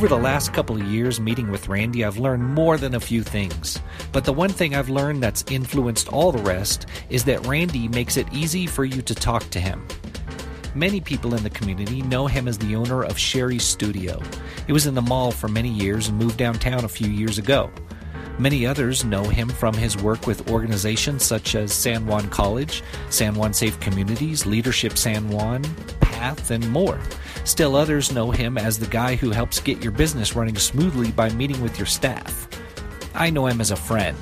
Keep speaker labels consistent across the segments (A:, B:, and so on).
A: Over the last couple of years meeting with Randy, I've learned more than a few things. But the one thing I've learned that's influenced all the rest is that Randy makes it easy for you to talk to him. Many people in the community know him as the owner of Sherry's Studio. He was in the mall for many years and moved downtown a few years ago. Many others know him from his work with organizations such as San Juan College, San Juan Safe Communities, Leadership San Juan, PATH, and more. Still others know him as the guy who helps get your business running smoothly by meeting with your staff. I know him as a friend.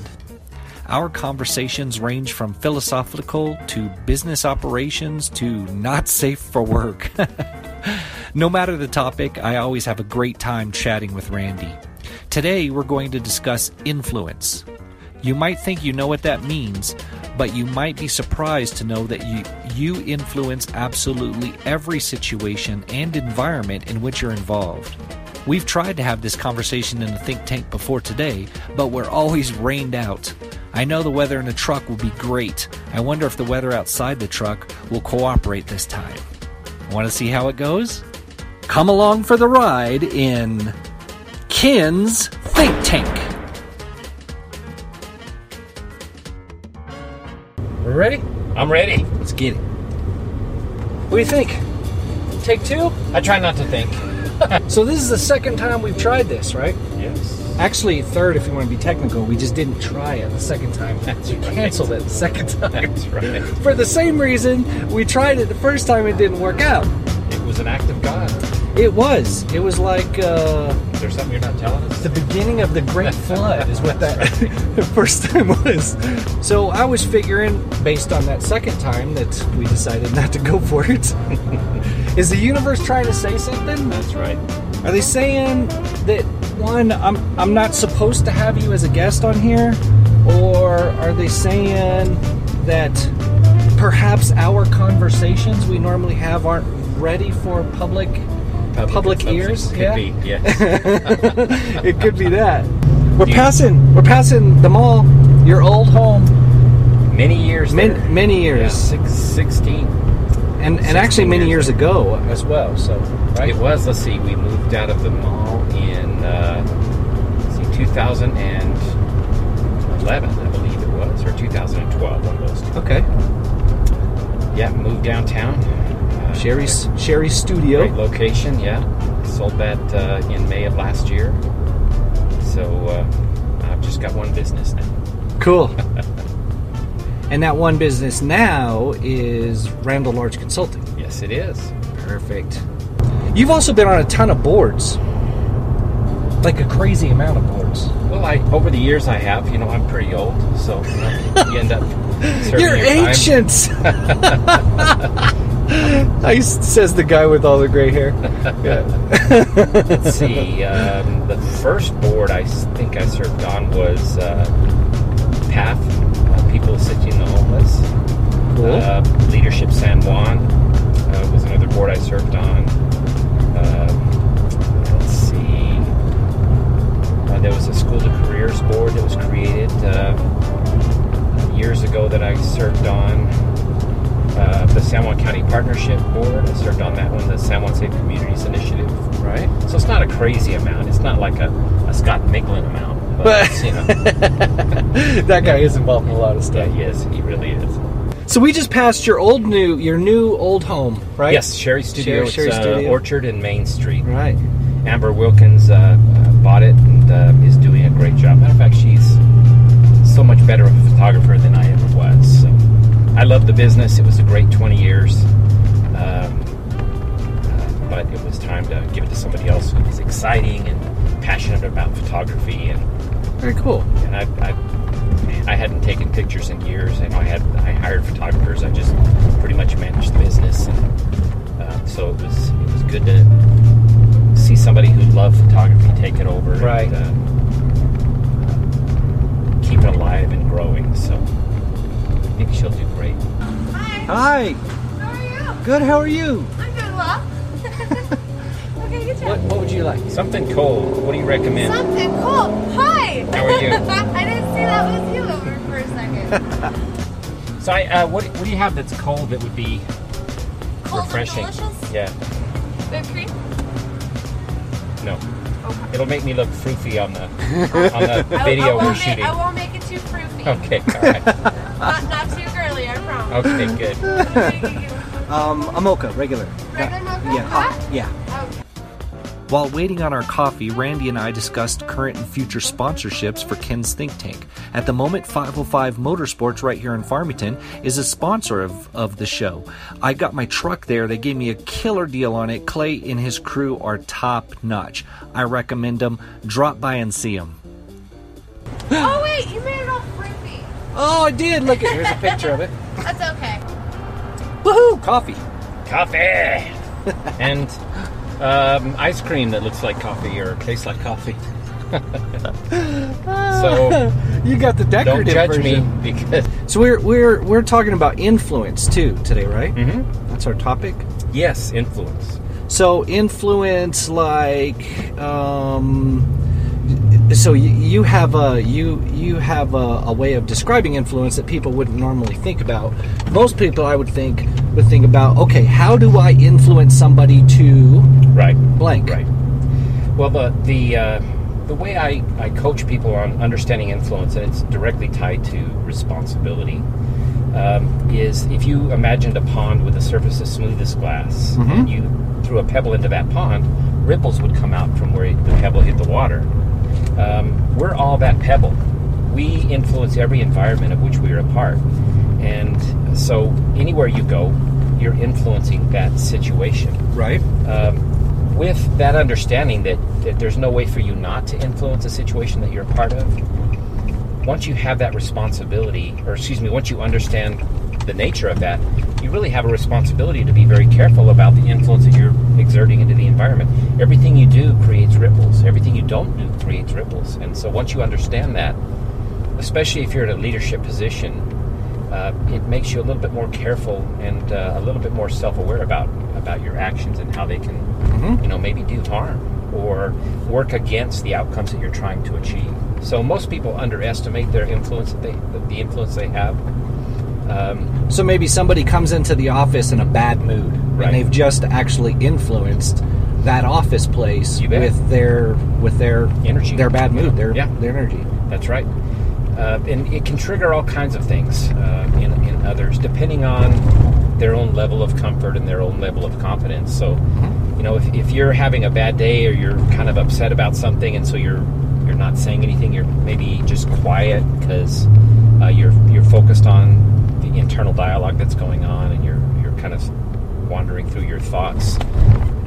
A: Our conversations range from philosophical to business operations to not safe for work. no matter the topic, I always have a great time chatting with Randy. Today, we're going to discuss influence. You might think you know what that means, but you might be surprised to know that you, you influence absolutely every situation and environment in which you're involved. We've tried to have this conversation in the think tank before today, but we're always rained out. I know the weather in the truck will be great. I wonder if the weather outside the truck will cooperate this time. Want to see how it goes? Come along for the ride in Ken's Think Tank. Ready?
B: I'm ready.
A: Let's get it. What do you think? Take two?
B: I try not to think.
A: So this is the second time we've tried this, right?
B: Yes.
A: Actually, third if you want to be technical. We just didn't try it the second time.
B: That's
A: we
B: right.
A: canceled it the second time.
B: That's right.
A: For the same reason we tried it the first time it didn't work out.
B: It was an act of God.
A: It was. It was like uh,
B: Is there something you're not telling us?
A: the beginning of the Great Flood is what that the first time was. So I was figuring, based on that second time, that we decided not to go for it. is the universe trying to say something?
B: That's right.
A: Are they saying that one, I'm I'm not supposed to have you as a guest on here, or are they saying that perhaps our conversations we normally have aren't ready for public public
B: consumption.
A: ears?
B: Could
A: yeah,
B: be,
A: it could be that. We're passing we're passing the mall, your old home,
B: many years
A: many,
B: there.
A: many years,
B: six, 16.
A: and and actually many
B: years.
A: years ago as well. So right,
B: It was, let's see, we moved out of the mall in, uh, let's see, 2011, I believe it was, or 2012, one of those two.
A: okay.
B: Yeah, moved downtown.
A: Sherry's Sherry's studio.
B: Great location, yeah. Sold that uh, in May of last year. So uh, I've just got one business now.
A: Cool. and that one business now is Randall Large Consulting.
B: Yes, it is.
A: Perfect. You've also been on a ton of boards. Like a crazy amount of boards.
B: Well, I over the years I have. You know, I'm pretty old, so you, know, you end up.
A: You're
B: your
A: ancient! I, says the guy with all the gray hair. Yeah.
B: Let's see. Um, the first board I think I served on was uh, PATH, uh, People Assisting the Homeless.
A: Cool.
B: Uh, Leadership San Juan uh, was another board I served on. Board that was created uh, years ago that I served on. Uh, the San Juan County Partnership Board, I served on that one, the San Juan Safe Communities Initiative.
A: right.
B: So it's not a crazy amount. It's not like a, a Scott Miglin amount. But,
A: But-
B: you know,
A: that guy is involved in a lot of
B: yeah,
A: stuff.
B: he is. He really is.
A: So we just passed your old new your new old home, right?
B: Yes, Sherry Studio.
A: Sherry- Sherry
B: uh,
A: Studio.
B: Orchard and Main Street.
A: Right.
B: Amber Wilkins uh, uh, bought it and uh, is doing great job. Matter of fact, she's so much better of a photographer than I ever was. So I love the business. It was a great 20 years. Um, uh, but it was time to give it to somebody else who was exciting and passionate about photography. And,
A: Very cool.
B: and I, I, I hadn't taken pictures in years. I know I had I hired photographers. I just pretty much managed the business. And, uh, so it was it was good to see somebody who loved photography take it over
A: Right.
B: and uh, keep it alive and growing. So I think she'll do great.
C: Hi,
A: Hi.
C: how are you?
A: Good. How are you?
C: I'm doing well. okay, good
A: What,
C: job.
A: what would you like?
B: Something cold. What do you recommend?
C: Something cold. Hi.
B: How are you?
C: I didn't see that was you over for a second.
B: So I, uh, what what do you have that's cold that would be
C: Cold
B: refreshing?
C: and delicious.
B: Yeah.
C: Whipped cream.
B: No.
C: Okay.
B: It'll make me look froofy on the on the
C: I- I,
B: video we're
C: make,
B: shooting.
C: I won't make it too fruity.
B: Okay, all right.
C: Not, not too girly, I promise.
B: Okay, good.
D: Um, a mocha, regular.
C: Regular mocha?
D: Yeah.
C: Hot?
D: hot, yeah.
C: Okay.
A: While waiting on our coffee, Randy and I discussed current and future sponsorships for Ken's Think Tank. At the moment, 505 Motorsports right here in Farmington is a sponsor of, of the show. I got my truck there. They gave me a killer deal on it. Clay and his crew are top notch. I recommend them. Drop by and see them.
C: Oh wait, you made it all fruity.
D: Oh, I did. Look at here's a picture of it.
C: That's okay.
D: Woohoo! Coffee.
B: Coffee and um, ice cream that looks like coffee or tastes like coffee. So
D: You got the decorative don't
B: judge
D: version.
B: me because
D: So we're we're we're talking about influence too today, right?
B: Mm-hmm.
D: That's our topic.
B: yes, influence.
D: So influence, like, um, so you, you have a you you have a, a way of describing influence that people wouldn't normally think about. Most people, I would think, would think about, okay, how do I influence somebody to
B: Right.
D: blank?
B: Right. Well, the the uh, the way I, I coach people on understanding influence, and it's directly tied to responsibility, um, is if you imagined a pond with a surface as smooth as glass, and you threw a pebble into that pond, ripples would come out from where the pebble hit the water. Um, we're all that pebble. We influence every environment of which we are a part, and so anywhere you go, you're influencing that situation
D: Right.
B: um, with that understanding that, that there's no way for you not to influence a situation that you're a part of, once you have that responsibility, or excuse me, once you understand the nature of that, you really have a responsibility to be very careful about the influence that you're exerting into the environment. Everything you do creates ripples. Everything you don't do creates ripples. And so once you understand that, especially if you're in a leadership position, uh, it makes you a little bit more careful and uh, a little bit more self-aware about about your actions and how they can, you know, maybe do harm or work against the outcomes that you're trying to achieve. So most people underestimate their influence that they the, influence they have. Um,
D: So maybe somebody comes into the office in a bad mood,
B: Right.
D: and they've just actually influenced that office place with their with their
B: Energy.
D: their bad mood, their
B: Yeah.
D: their energy.
B: That's right. Uh, and it can trigger all kinds of things uh, in, in others, depending on their own level of comfort and their own level of confidence. So, you know, if, if you're having a bad day or you're kind of upset about something, and so you're you're not saying anything, you're maybe just quiet because uh, you're you're focused on the internal dialogue that's going on, and you're you're kind of wandering through your thoughts,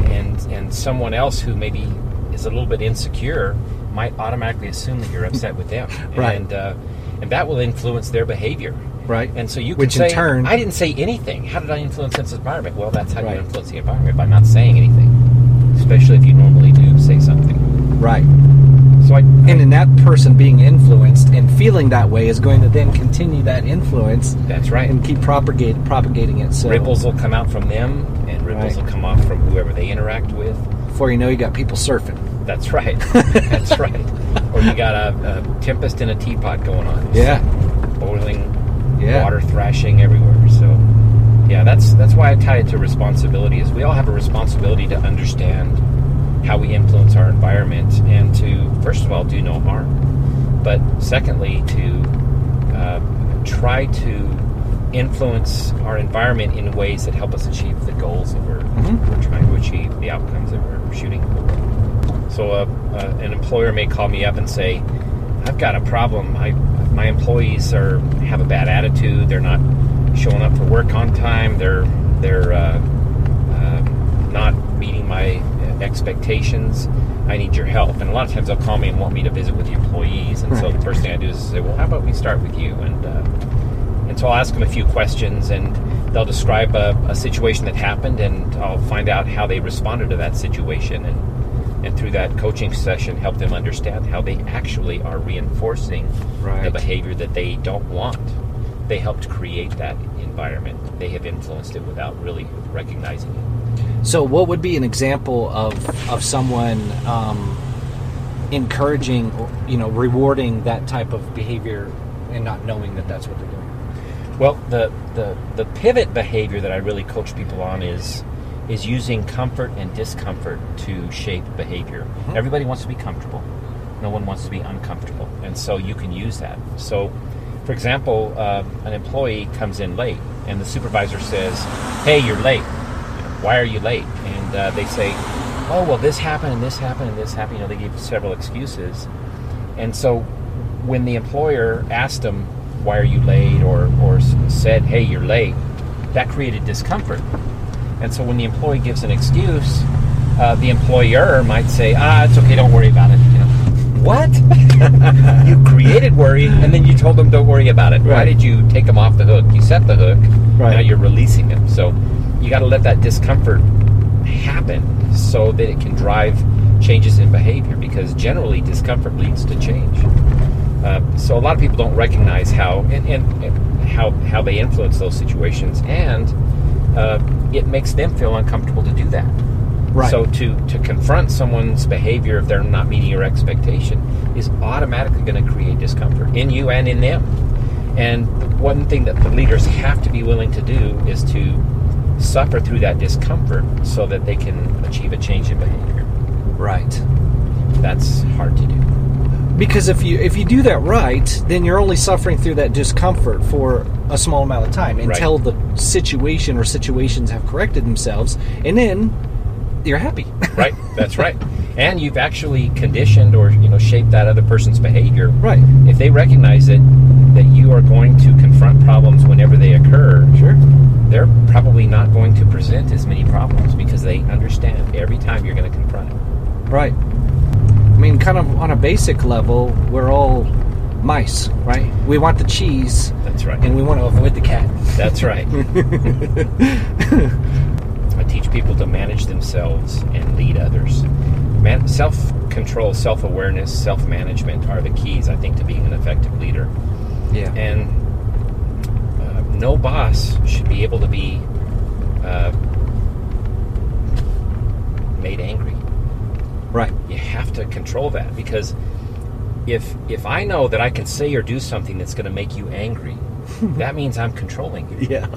B: and and someone else who maybe is a little bit insecure might automatically assume that you're upset with them,
D: Right.
B: And uh, and that will influence their behavior,
D: Right.
B: And so you
D: Which
B: can
D: in turn-
B: I didn't say anything. How did I influence this environment? Well, that's how
D: Right.
B: you influence the environment by not saying anything, especially if you normally do say something.
D: Right.
B: So I,
D: And then that person being influenced and feeling that way is going to then continue that influence
B: that's right.
D: and keep propagate, propagating it. So
B: ripples will come out from them, and ripples
D: Right.
B: will come off from whoever they interact with.
D: before you know, you got people surfing.
B: That's right. that's right. Or you got a, a tempest in a teapot going on.
D: Yeah.
B: boiling
D: Yeah.
B: water thrashing everywhere. So, yeah, that's that's why I tie it to responsibility. Is we all have a responsibility to understand how we influence our environment and to first of all do no harm, but secondly to uh, try to influence our environment in ways that help us achieve the goals that we're, we're trying to achieve, the outcomes that we're shooting for. So, uh, uh, an employer may call me up and say, "I've got a problem. I, my employees are have a bad attitude. They're not showing up for work on time. They're they're uh, uh, not meeting my uh, expectations. I need your help." And a lot of times they'll call me and want me to visit with the employees. And so the first thing I do is say, "Well, how about we start with you?" And uh, and so I'll ask them a few questions, and they'll describe a, a situation that happened, and I'll find out how they responded to that situation, and and through that coaching session, help them understand how they actually are reinforcing the behavior that they don't want. They helped create that environment. They have influenced it without really recognizing it.
D: So, what would be an example of of someone um, encouraging, or, you know, rewarding that type of behavior and not knowing that that's what they're doing?
B: Well, the, the, the pivot behavior that I really coach people on is is using comfort and discomfort to shape behavior. Everybody wants to be comfortable. No one wants to be uncomfortable, and so you can use that. So, for example, uh, an employee comes in late, and the supervisor says, "Hey, you're late. Why are you late?" And uh, they say, "Oh, well, this happened, and this happened, and this happened." You know, they give several excuses, and so when the employer asked them, "Why are you late?" or or said, "Hey, you're late," that created discomfort. And so when the employee gives an excuse, uh, the employer might say, "Ah, it's okay. Don't worry about it." You know, what? you created worry, and then you told them, "Don't worry about it." Why did you take them off the hook? You set the hook.
A: Right.
B: Now you're releasing them. So you got to let that discomfort happen so that it can drive changes in behavior. Because generally, discomfort leads to change. Uh, so a lot of people don't recognize how and, and, and how how they influence those situations, and uh, it makes them feel uncomfortable to do that.
A: Right.
B: So to to confront someone's behavior if they're not meeting your expectation is automatically going to create discomfort in you and in them. And the one thing that the leaders have to be willing to do is to suffer through that discomfort so that they can achieve a change in behavior.
A: Right.
B: That's hard to do.
A: Because if you if you do that right, then you're only suffering through that discomfort for a small amount of time until the situation or situations have corrected themselves, and then you're happy.
B: right that's right and you've actually conditioned or you know shaped that other person's behavior
A: Right.
B: if they recognize it, that you are going to confront problems whenever they occur
A: Sure.
B: they're probably not going to present as many problems because they understand every time you're going to confront it
A: Right. I mean, kind of on a basic level, we're all mice, right? We want the cheese,
B: that's right
A: and we want to avoid the cat.
B: that's right i teach people to manage themselves and lead others Man, self-control self-awareness self-management are the keys i think to being an effective leader
A: Yeah.
B: and uh, no boss should be able to be uh, made angry.
A: Right.
B: You have to control that because if if I know that I can say or do something that's going to make you angry, that means I'm controlling you.
A: Yeah.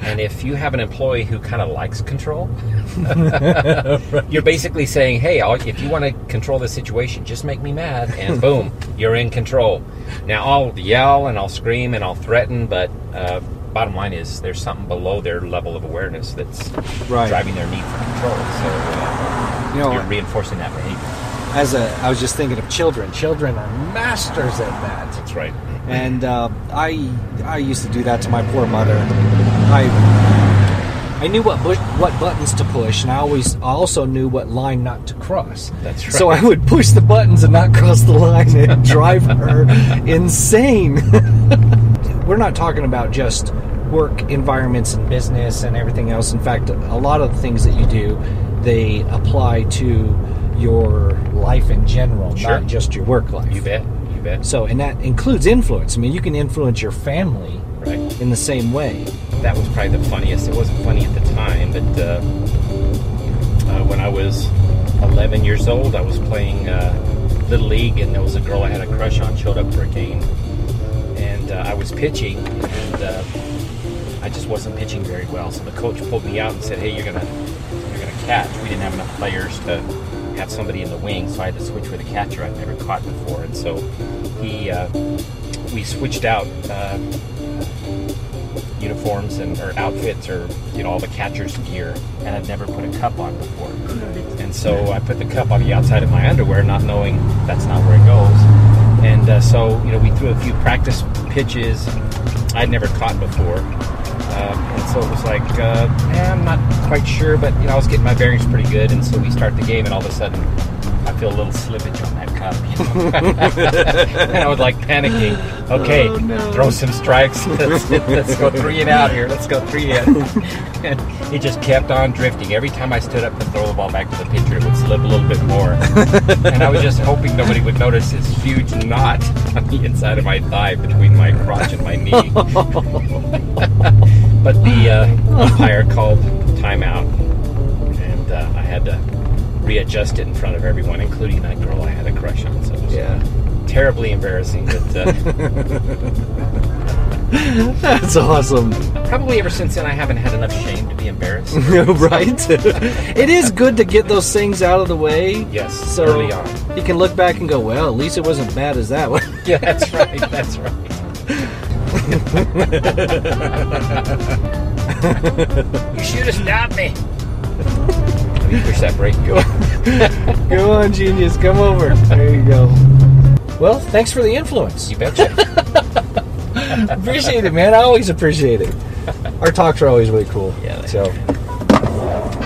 B: And if you have an employee who kind of likes control, you're basically saying, "Hey, I'll, if you want to control the situation, just make me mad, and boom, you're in control." Now I'll yell and I'll scream and I'll threaten, but uh, bottom line is there's something below their level of awareness that's
A: Right.
B: driving their need for control. So uh,
A: You know,
B: you're reinforcing that behavior.
A: as a, I was just thinking of children. Children are masters at that.
B: That's right.
A: and uh, I I used to do that to my poor mother. I I knew what bush, what buttons to push, and I always I also knew what line not to cross.
B: That's right.
A: So I would push the buttons and not cross the line and drive her insane. We're not talking about just work environments and business and everything else. In fact, a lot of the things that you do, they apply to your life in general,
B: Sure.
A: not just your work life.
B: You bet. You bet.
A: So, and that includes influence. I mean, you can influence your family
B: Right.
A: in the same way.
B: that was probably the funniest. It wasn't funny at the time, but uh, uh, when I was 11 years old, I was playing uh, Little League, and there was a girl I had a crush on showed up for a game, and uh, I was pitching, and uh, I just wasn't pitching very well. So the coach pulled me out and said, "Hey, you're you're gonna catch." We didn't have enough players to have somebody in the wing, so I had to switch with a catcher I'd never caught before, and so he uh, we switched out. Uh, uniforms and or outfits or you know all the catcher's gear and I'd never put a cup on before and so I put the cup on the outside of my underwear not knowing that's not where it goes and uh, so you know we threw a few practice pitches I'd never caught before um, and so it was like uh, eh, I'm not quite sure but you know I was getting my bearings pretty good and so we start the game and all of a sudden I feel a little slippage on that cup you know? and I was like panicking. Okay
A: Oh, no.
B: throw some strikes. Let's, let's go three and out here. Let's go three and and it just kept on drifting. Every time I stood up to throw the ball back to the pitcher it would slip a little bit more. And I was just hoping nobody would notice this huge knot on the inside of my thigh between my crotch and my knee but the uh, umpire called timeout and uh, I had to readjust it in front of everyone including that girl I had a crush on so it was
A: Yeah.
B: terribly embarrassing but uh,
D: That's awesome.
B: Probably ever since then, I haven't had enough shame to be embarrassed.
D: right? it is good to get those things out of the way.
B: Yes,
D: So
B: early on.
D: you can look back and go, well, at least it wasn't bad as that one.
B: Yeah, that's right. That's right. You should have stopped me. Let me push that brake and go.
D: Go on, genius, come over. There you go. Well, thanks for the influence.
B: You betcha.
D: appreciate it, man. I always appreciate it. Our talks are always really cool.
B: Yeah,
D: So,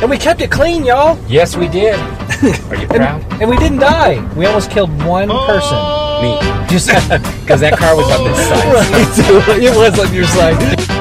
D: and we kept it clean, y'all.
B: yes, we did. Are you proud?
D: And we didn't die. We almost killed one oh, person.
B: Me. Just because that car was on this side.
D: Right. it was on your side.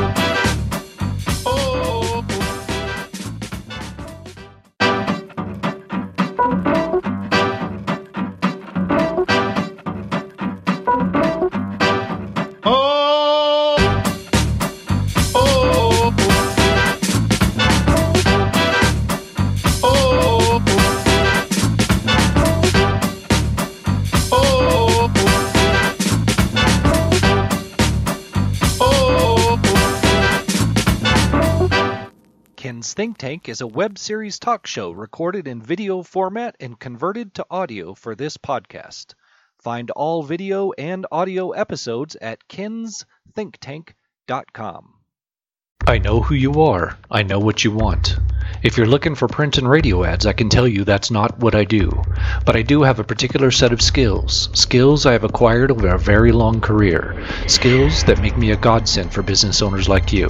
A: Think Tank is a web series talk show recorded in video format and converted to audio for this podcast. Find all video and audio episodes at kensthinktank.com. I know who you are. I know what you want. If you're looking for print and radio ads, I can tell you that's not what I do. But I do have a particular set of skills. Skills I have acquired over a very long career. Skills that make me a godsend for business owners like you.